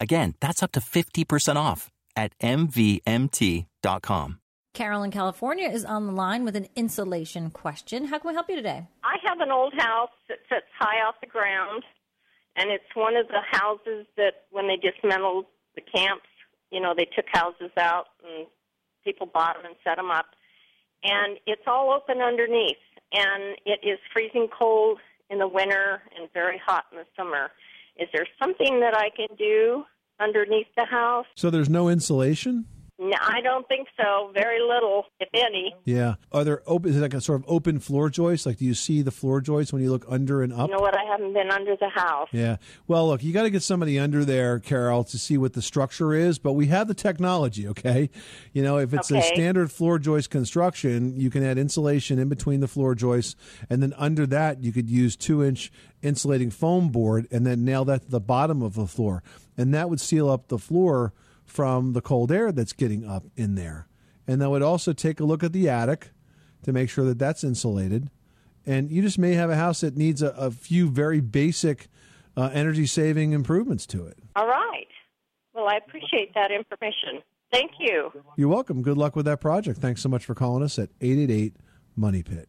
Again, that's up to 50% off at MVMT.com. Carol in California is on the line with an insulation question. How can we help you today? I have an old house that sits high off the ground, and it's one of the houses that when they dismantled the camps, you know, they took houses out and people bought them and set them up. And it's all open underneath, and it is freezing cold in the winter and very hot in the summer. Is there something that I can do underneath the house? So there's no insulation? No, I don't think so. Very little, if any. Yeah. Are there open? Is it like a sort of open floor joist? Like, do you see the floor joists when you look under and up? You know what? I haven't been under the house. Yeah. Well, look, you got to get somebody under there, Carol, to see what the structure is. But we have the technology. Okay. You know, if it's a standard floor joist construction, you can add insulation in between the floor joists, and then under that, you could use two-inch insulating foam board, and then nail that to the bottom of the floor, and that would seal up the floor from the cold air that's getting up in there. And that would also take a look at the attic to make sure that that's insulated. And you just may have a house that needs a, a few very basic uh, energy saving improvements to it. All right. Well, I appreciate that information. Thank you. You're welcome. Good luck with that project. Thanks so much for calling us at 888 Money Pit.